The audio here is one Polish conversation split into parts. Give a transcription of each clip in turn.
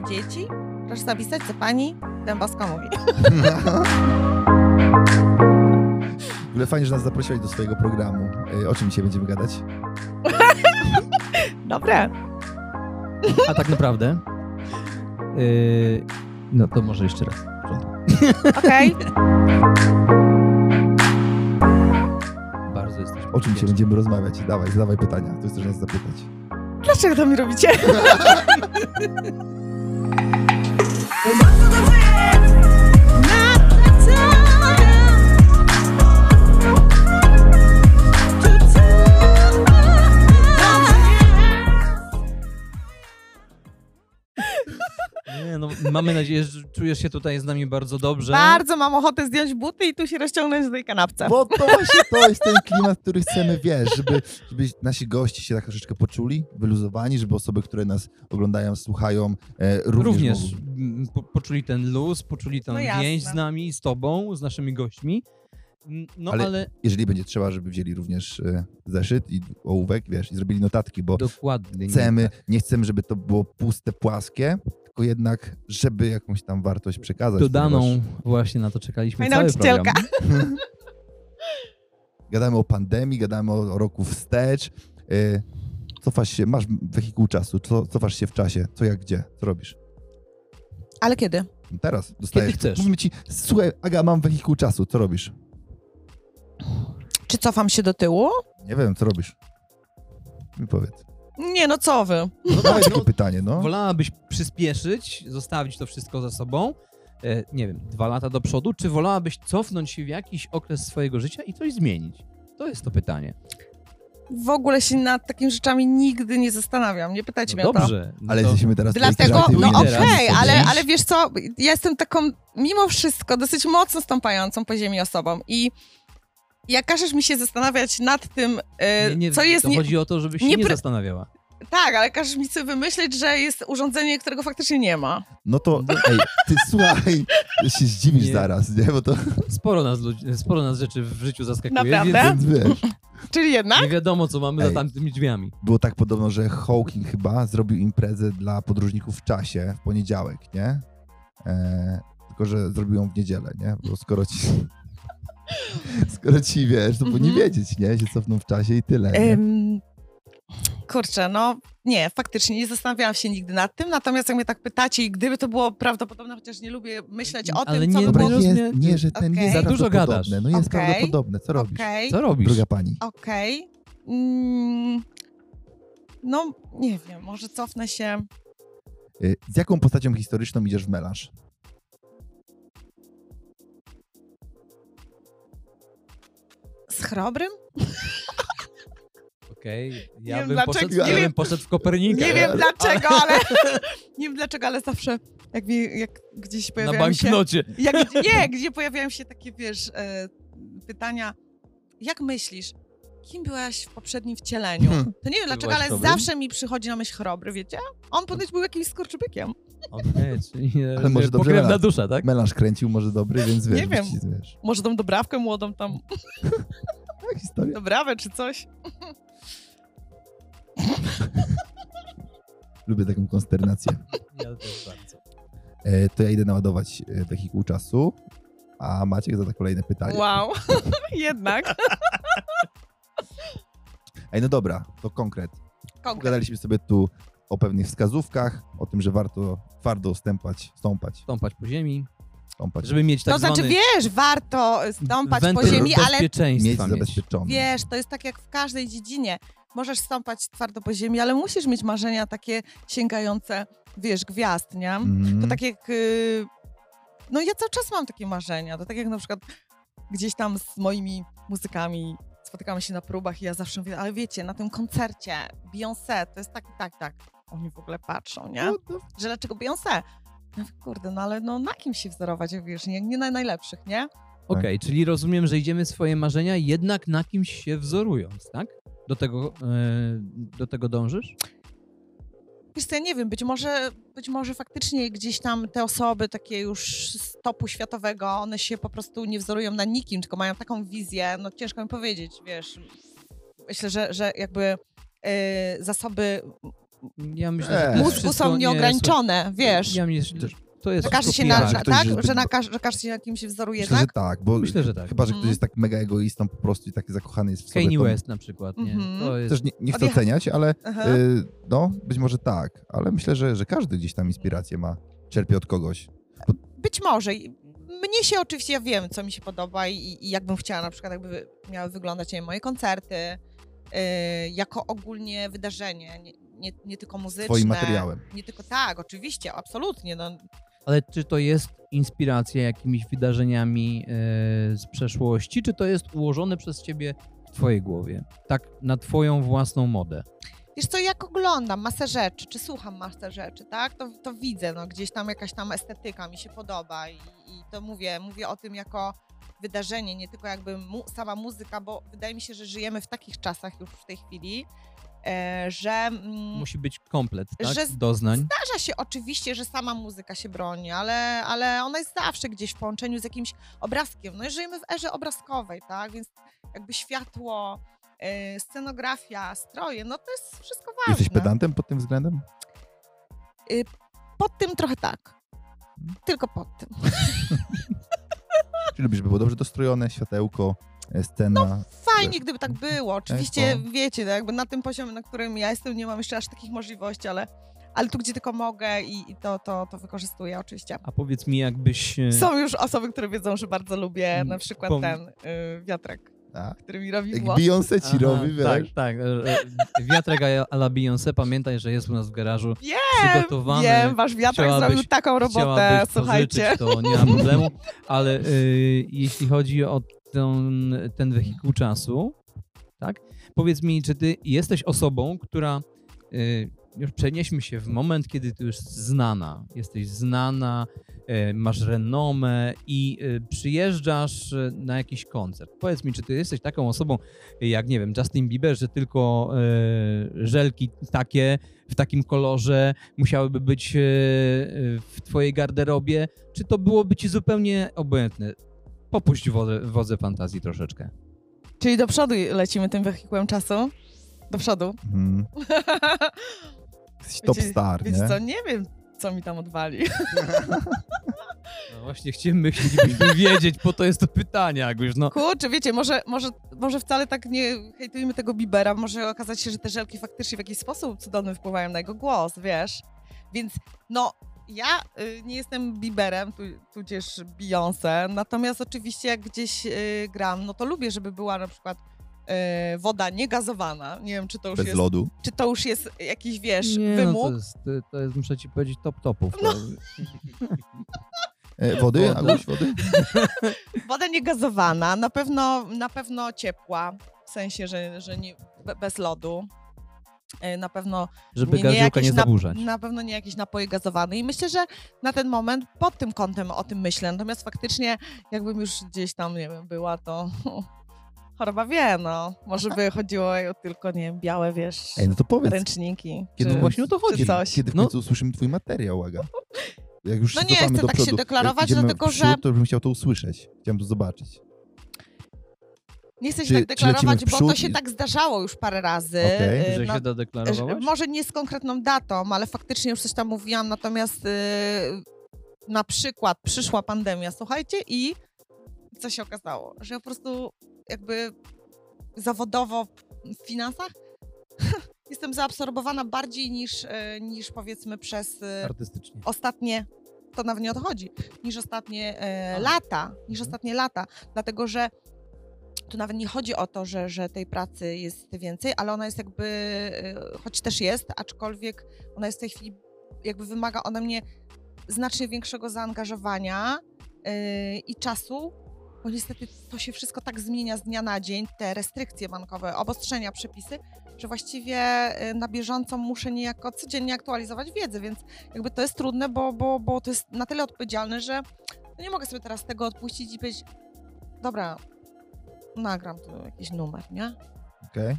dwoje dzieci? Proszę zapisać, co pani Dębowska mówi. W ogóle fajnie, że nas zaprosiłeś do swojego programu. E, O czym dzisiaj będziemy gadać? Dobre. A tak naprawdę. Yy, no to może jeszcze raz. Okej. Bardzo jesteśmy. O czym dzisiaj będziemy rozmawiać? Dawaj, zadawaj pytania. Co chcesz nas zapytać? Dlaczego to mi robicie? Nie, no, mamy nadzieję, że czujesz się tutaj z nami bardzo dobrze. Bardzo mam ochotę zdjąć buty i tu się rozciągnąć na tej kanapce. Bo to właśnie to jest ten klimat, który chcemy, wiesz, żeby, żeby nasi goście się tak troszeczkę poczuli, wyluzowani, żeby osoby, które nas oglądają, słuchają, e, również, Również mogły- po, poczuli ten luz, poczuli tę No jasne. więź z nami, z tobą, z naszymi gośćmi. No Ale- ale, jeżeli będzie trzeba, żeby wzięli również e, zeszyt i ołówek, wiesz, i zrobili notatki, bo dokładnie. nie chcemy, tak. nie chcemy, żeby to było puste, płaskie, tylko jednak, żeby jakąś tam wartość przekazać. Dodaną ponieważ właśnie na to czekaliśmy Moja cały nauczycielka. program. Gadamy o pandemii, gadamy o, o roku wstecz. E, cofasz się, masz wehikuł czasu, co, cofasz się w czasie, co jak gdzie, co robisz? Ale kiedy? Teraz dostajesz. chcesz. Mówimy ci, słuchaj, Aga, mam wehikuł czasu, co robisz? Czy cofam się do tyłu? Nie wiem, co robisz. Mi powiedz. Nie, no co wy? No Dawaj tak, takie pytanie, no. Wolałabyś przyspieszyć, zostawić to wszystko za sobą, e, nie wiem, dwa lata do przodu, czy wolałabyś cofnąć się w jakiś okres swojego życia i coś zmienić? To jest to pytanie. W ogóle się nad takimi rzeczami nigdy nie zastanawiam. Nie pytajcie No mnie o to. dobrze. No Ale to, jesteśmy teraz Dlatego, no okej, co ale, ale wiesz co, ja jestem taką, mimo wszystko, dosyć mocno stąpającą po ziemi osobą i jak każesz mi się zastanawiać nad tym, e, nie, nie, co jest... to Nie, chodzi o to, żebyś się nie zastanawiała. tak, ale każesz mi sobie wymyśleć, że jest urządzenie, którego faktycznie nie ma. No to, ej, ty słuchaj, się zdziwisz Nie. zaraz, nie? Bo to, Sporo nas, ludzi, sporo nas rzeczy w życiu zaskakuje, Naprawdę? więc więc wiesz, Czyli jednak? nie wiadomo, co mamy Ej. za tamtymi drzwiami. było tak podobno, że Hawking chyba zrobił imprezę dla podróżników w czasie w poniedziałek, nie? E, tylko, że zrobił ją w niedzielę, nie? Bo skoro ci... Skoro ci wiesz, to powinni Mhm. wiedzieć, nie? Się cofną w czasie i tyle, nie? Ym, kurczę, no nie, faktycznie nie zastanawiałam się nigdy nad tym, natomiast jak mnie tak pytacie i gdyby to było prawdopodobne, chociaż nie lubię myśleć o Ale tym, co nie- by Dobra, było... nie jest, rozumiem- nie, że ten Okej. jest Za dużo gadasz. No jest Okej. prawdopodobne. Co robisz? Okej, Co robisz? Droga pani. okej. Mm, no, nie wiem, może cofnę się... Y, Z jaką postacią historyczną idziesz w melanż? Chrobrym? Okej, ja, wiem bym dlaczego, poszedł, nie ja wiem- bym poszedł w Kopernika. Nie wiem dlaczego, ale... Nie wiem dlaczego, ale zawsze jak, mi, jak gdzieś Na pojawiają się... banknocie. Jak, nie, gdzie pojawiają się takie, wiesz, e, pytania, jak myślisz, kim byłaś w poprzednim wcieleniu? Hmm. To nie wiem dlaczego, ale zawsze mi przychodzi na myśl chrobry, wiecie? On ponoć był jakimś skurczybykiem. Okej, czyli e, Ale może dobrze pokrewna dusza, tak? Melanż kręcił, może dobry, więc wiesz. Nie wiem. ci- Wiesz. Może tą dobrawkę młodą tam, Tak, historia. dobrawę czy coś. Lubię taką konsternację. Ja też bardzo. E, to ja idę naładować e, wehikuł czasu, a Maciek zada kolejne pytanie. Wow, jednak. Ej, no dobra, to konkret. Konkret. Pogadaliśmy sobie tu o pewnych wskazówkach, o tym, że warto twardo stępać, stąpać, Stąpać po ziemi, stąpać, żeby mieć tak To znaczy, zwany wiesz, warto stąpać po wentyl ziemi, ale bezpieczeństwa mieć mieć. zabezpieczone. wiesz, to jest tak jak w każdej dziedzinie. Możesz stąpać twardo po ziemi, ale musisz mieć marzenia takie sięgające, wiesz, gwiazd, nie? Mhm. To tak jak. y, No ja cały czas mam takie marzenia. To tak jak na przykład gdzieś tam z moimi muzykami spotykamy się na próbach i ja zawsze mówię, ale wiecie, na tym koncercie Beyoncé to jest tak, tak, tak. Oni w ogóle patrzą, nie? No Że dlaczego Beyoncé? No kurde, no ale no na kim się wzorować, jak wiesz, nie, nie na najlepszych, nie? Okej, czyli rozumiem, że idziemy w swoje marzenia jednak na kimś się wzorując, tak? Do tego, e, do tego dążysz? Wiesz co, ja nie wiem, być może, być może faktycznie gdzieś tam te osoby takie już z topu światowego, one się po prostu nie wzorują na nikim, tylko mają taką wizję, no ciężko mi powiedzieć, wiesz. Myślę, że, że jakby y, zasoby Ja myślę, że Eee. jest mózgu są nie- nieograniczone, wiesz. Ja myślę, że to jest Że każdy się na, ktoś, tak? żeby- Że, na, każ- że każdy się na kimś wzoruje, Myślę, tak? że tak, bo Myślę, że tak. chyba, że ktoś Mhm. jest tak mega egoistą po prostu i taki zakochany jest w sobie. Kanye to West na przykład, nie? Mhm. To jest... Też nie, nie chcę Odjechał. oceniać, ale y, no, być może tak. Ale myślę, że, że każdy gdzieś tam inspirację ma, czerpie od kogoś. Być może. I Mnie się oczywiście, ja wiem, co mi się podoba i, i jakbym chciała na przykład, jakby miały wyglądać nie moje koncerty, yy, jako ogólnie wydarzenie, nie, nie, nie tylko muzyczne. Twoim materiałem. Nie tylko tak, oczywiście, absolutnie. No, Ale czy to jest inspiracja jakimiś wydarzeniami e, z przeszłości, czy to jest ułożone przez ciebie w twojej głowie? Tak na twoją własną modę. Wiesz co, jak oglądam masę rzeczy, czy słucham masę rzeczy, tak, to, to widzę, no gdzieś tam jakaś tam estetyka mi się podoba i, i to mówię, mówię o tym jako wydarzenie, nie tylko jakby mu, sama muzyka, bo wydaje mi się, że żyjemy w takich czasach już w tej chwili, że mm, Musi być komplet, tak? Że z- Doznań. zdarza się oczywiście, że sama muzyka się broni, ale, ale ona jest zawsze gdzieś w połączeniu z jakimś obrazkiem. No i żyjemy w erze obrazkowej, tak, więc jakby światło, e, scenografia, stroje, no to jest wszystko ważne. Jesteś pedantem pod tym względem? Pod tym trochę tak. Tylko pod tym. Czy lubisz, żeby było dobrze dostrojone, światełko, scena? Fajnie, gdyby tak było. Oczywiście, to- wiecie, no jakby na tym poziomie, na którym ja jestem, nie mam jeszcze aż takich możliwości, ale, ale tu, gdzie tylko mogę i, i to, to, to wykorzystuję oczywiście. A powiedz mi, jakbyś... e, Są już osoby, które wiedzą, że bardzo lubię Mm, na przykład pom- ten y, wiatrek, A, który mi robi jak włos. Beyoncé ci Aha, robi, wiesz? Tak, tak. e, e, Wiatrek a- la Beyoncé, pamiętaj, że jest u nas w garażu Wiem, przygotowany. wiem, wasz wiatrak Chciałabyś- zrobił taką robotę, słuchajcie. pożyczyć, to nie ma problemu, ale y, jeśli chodzi o ten, ten wehikuł czasu, tak? Powiedz mi, czy ty jesteś osobą, która y, już przenieśmy się w moment, kiedy ty już znana, jesteś znana, y, masz renomę i y, przyjeżdżasz y, na jakiś koncert. Powiedz mi, czy ty jesteś taką osobą, jak nie wiem, Justin Bieber, że tylko y, żelki takie w takim kolorze musiałyby być e, w twojej garderobie, czy to byłoby ci zupełnie obojętne? Popuść wodze, wodze fantazji troszeczkę. Czyli do przodu lecimy tym wehikułem czasu? Do przodu. Jesteś top Wiecie- star, Wiecie nie? co, nie wiem, co mi tam odwali. No właśnie chcielibyśmy, my chcielibyśmy wiedzieć, po to jest to pytanie, Aguś, no. Kurczę, wiecie, może, może, może wcale tak nie hejtujmy tego Bibera, może okazać się, że te żelki faktycznie w jakiś sposób cudowny wpływają na jego głos, wiesz? Więc no, ja y, nie jestem Biberem, tu, tudzież Beyoncé, natomiast oczywiście jak gdzieś y, gram, no to lubię, żeby była na przykład y, woda niegazowana. Nie wiem, czy to już Bez jest, lodu. czy to już jest jakiś, wiesz, Nie, no wymóg. to, jest, to jest, muszę ci powiedzieć, top topów. No. E, wody? Woda. Aguś, wody? Woda niegazowana, na pewno, na pewno ciepła, w sensie, że, że nie, be- bez lodu. Y, Na pewno żeby nie, gardziłka jakieś nie na- zaburzać. Na pewno nie jakieś napoje gazowane. I myślę, że na ten moment pod tym kątem o tym myślę. Natomiast faktycznie, jakbym już gdzieś tam, nie wiem, była, to choroba wie, no. Może by chodziło o tylko, nie wiem, białe, wiesz, Ej, no to powiedz, ręczniki. kiedy- czy, No właśnie o to chodzi. Coś. kiedy w No. końcu usłyszymy twój materiał, Aga? Jak już No się nie chcę do tak się przodu, deklarować, jak idziemy dlatego przód, że- to bym chciał to usłyszeć. Chciałem to zobaczyć. Nie chcę się Czy- tak deklarować, bo to się i- tak zdarzało już parę razy. Okej. y, Że no- się zadeklarowałaś? Że- Może nie z konkretną datą, ale faktycznie już coś tam mówiłam, natomiast y, na przykład przyszła pandemia, słuchajcie, i co się okazało? Że ja po prostu jakby zawodowo w finansach jestem zaabsorbowana bardziej niż, y, niż powiedzmy przez y, Artystycznie. ostatnie, to nawet nie o to chodzi, niż ostatnie e, lata, niż ostatnie lata, dlatego że tu nawet nie chodzi o to, że, że tej pracy jest więcej, ale ona jest jakby, e, choć też jest, aczkolwiek ona jest w tej chwili, jakby wymaga ode mnie znacznie większego zaangażowania e, i czasu, bo niestety to się wszystko tak zmienia z dnia na dzień, te restrykcje bankowe, obostrzenia, przepisy, że właściwie e, na bieżąco muszę niejako codziennie aktualizować wiedzę, więc jakby to jest trudne, bo, bo, bo to jest na tyle odpowiedzialne, że no nie mogę sobie teraz tego odpuścić i powiedzieć, dobra, nagram tu jakiś numer, nie? Okej?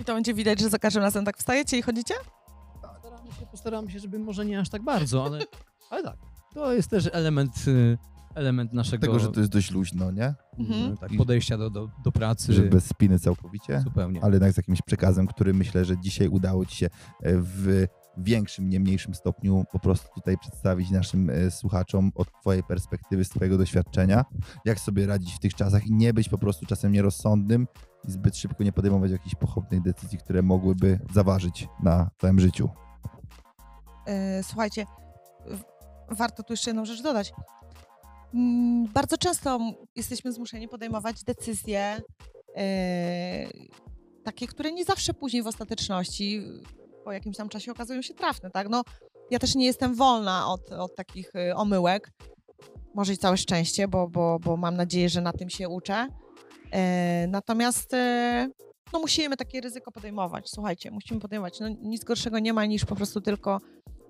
I to będzie widać, że za każdym razem tak wstajecie i chodzicie? Postaramy się, postaramy się, żeby może nie aż tak bardzo, ale, ale tak. To jest też element y, element naszego Tego, że to jest dość luźno, nie? Mhm. tak, podejścia do, do, do pracy. Że bez spiny całkowicie, Zupełnie. ale jednak z jakimś przekazem, który myślę, że dzisiaj udało ci się e, w większym, nie mniejszym stopniu po prostu tutaj przedstawić naszym e, słuchaczom od twojej perspektywy, z twojego doświadczenia, jak sobie radzić w tych czasach i nie być po prostu czasem nierozsądnym i zbyt szybko nie podejmować jakichś pochopnych decyzji, które mogłyby zaważyć na twoim życiu. E, Słuchajcie, warto tu jeszcze jedną rzecz dodać. Mm, Bardzo często jesteśmy zmuszeni podejmować decyzje e, takie, które nie zawsze później w ostateczności po jakimś tam czasie okazują się trafne, tak? No, ja też nie jestem wolna od, od takich e, omyłek. Może i całe szczęście, bo, bo, bo mam nadzieję, że na tym się uczę. E, natomiast e, no musimy takie ryzyko podejmować. Słuchajcie, musimy podejmować. No, nic gorszego nie ma niż po prostu tylko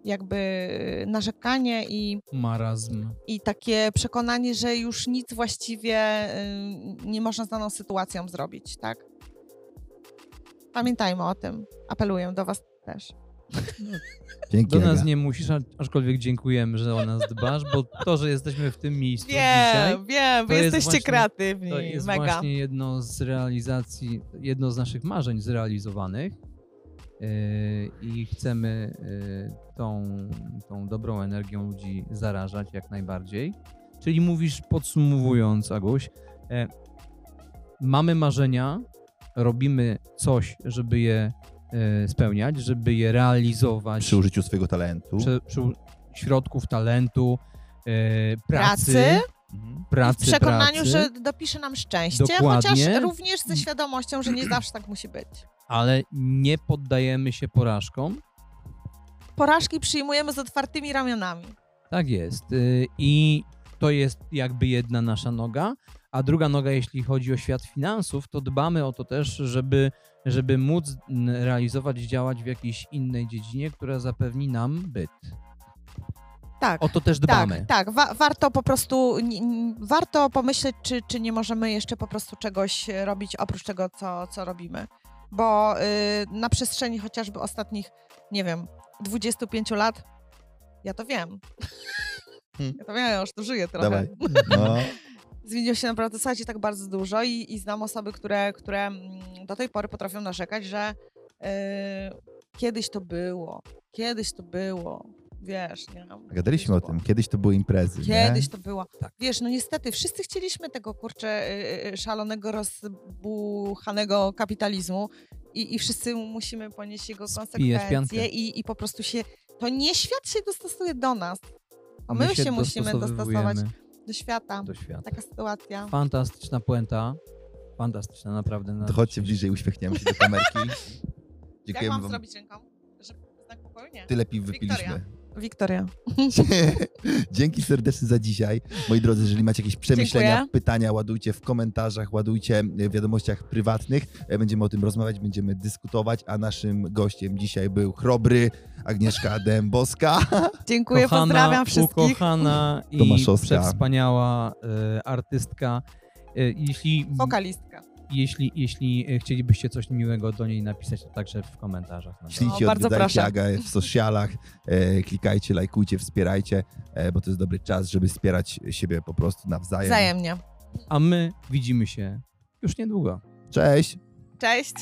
jakby narzekanie i, Marazm. i takie przekonanie, że już nic właściwie y, nie można z daną sytuacją zrobić, tak? Pamiętajmy o tym. Apeluję do was też. Dzięki, Do nas Aga. nie musisz, aczkolwiek dziękujemy, że o nas dbasz, bo to, że jesteśmy w tym miejscu dzisiaj, Wiem, wiem, wy to jest jesteście właśnie- kreatywni, to jest mega. właśnie jedno z realizacji, jedno z naszych marzeń zrealizowanych yy, i chcemy yy, tą, tą dobrą energią ludzi zarażać jak najbardziej. Czyli mówisz, podsumowując, Aguś, e, mamy marzenia, robimy coś, żeby je e, spełniać, żeby je realizować Przy użyciu swojego talentu. przy, przy środków, talentu, e, pracy, Pracy. Mhm. pracy, w przekonaniu, pracy, że dopisze nam szczęście, Dokładnie. chociaż również ze świadomością, że nie zawsze tak musi być. ale nie poddajemy się porażkom. Porażki przyjmujemy z otwartymi ramionami. Tak jest. Y, I to jest jakby jedna nasza noga, a druga noga, jeśli chodzi o świat finansów, to dbamy o to też, żeby, żeby móc realizować, działać w jakiejś innej dziedzinie, która zapewni nam byt. Tak. O to też dbamy. Tak, tak. Wa- warto po prostu, warto pomyśleć, czy, czy nie możemy jeszcze po prostu czegoś robić oprócz tego, co, co robimy. Bo y, na przestrzeni chociażby ostatnich, nie wiem, 25 lat, ja to wiem. Hmm. Ja to wiem, ja już tu żyję trochę. Dawaj. No. Zmieniło się naprawdę, słuchajcie, tak bardzo dużo i, i znam osoby, które, które mm, do tej pory potrafią narzekać, że y, kiedyś to było, kiedyś to było, wiesz, nie? Gadaliśmy o tym. Kiedyś to były imprezy, Kiedyś nie? to było. Tak. Wiesz, no niestety, wszyscy chcieliśmy tego, kurczę, y, y, szalonego, rozbuchanego kapitalizmu i, i wszyscy musimy ponieść jego konsekwencje i, i po prostu się, to nie świat się dostosuje do nas, to my, My się, musimy dostosować do świata. do świata. Taka sytuacja. Fantastyczna puenta. Fantastyczna, naprawdę. na To chodźcie dzisiejszy- bliżej, uśmiechniemy się do kamerki. Jak Dziękujemy mam wam. zrobić ręką? Że znak pokoju? Nie. Tyle piw Wiktoria. wypiliśmy. Wiktoria. Dzięki serdecznie za dzisiaj. Moi drodzy, jeżeli macie jakieś przemyślenia, Dziękuję. pytania, ładujcie w komentarzach, ładujcie w wiadomościach prywatnych. E, Będziemy o tym rozmawiać, będziemy dyskutować, a naszym gościem dzisiaj był Chrobry, Agnieszka Dębowska. Dziękuję, Kochana, pozdrawiam wszystkich. Ukochana i Tomaszowska. przewspaniała e, artystka. E, jeśli, Wokalistka. Jeśli, jeśli e, chcielibyście coś miłego do niej napisać, to także w komentarzach. Na Ślijcie, O, bardzo odwiedzajcie. Agę w socialach, e, klikajcie, lajkujcie, wspierajcie, e, bo to jest dobry czas, żeby wspierać siebie po prostu nawzajem. Wzajemnie. A my widzimy się już niedługo. Cześć! Cześć.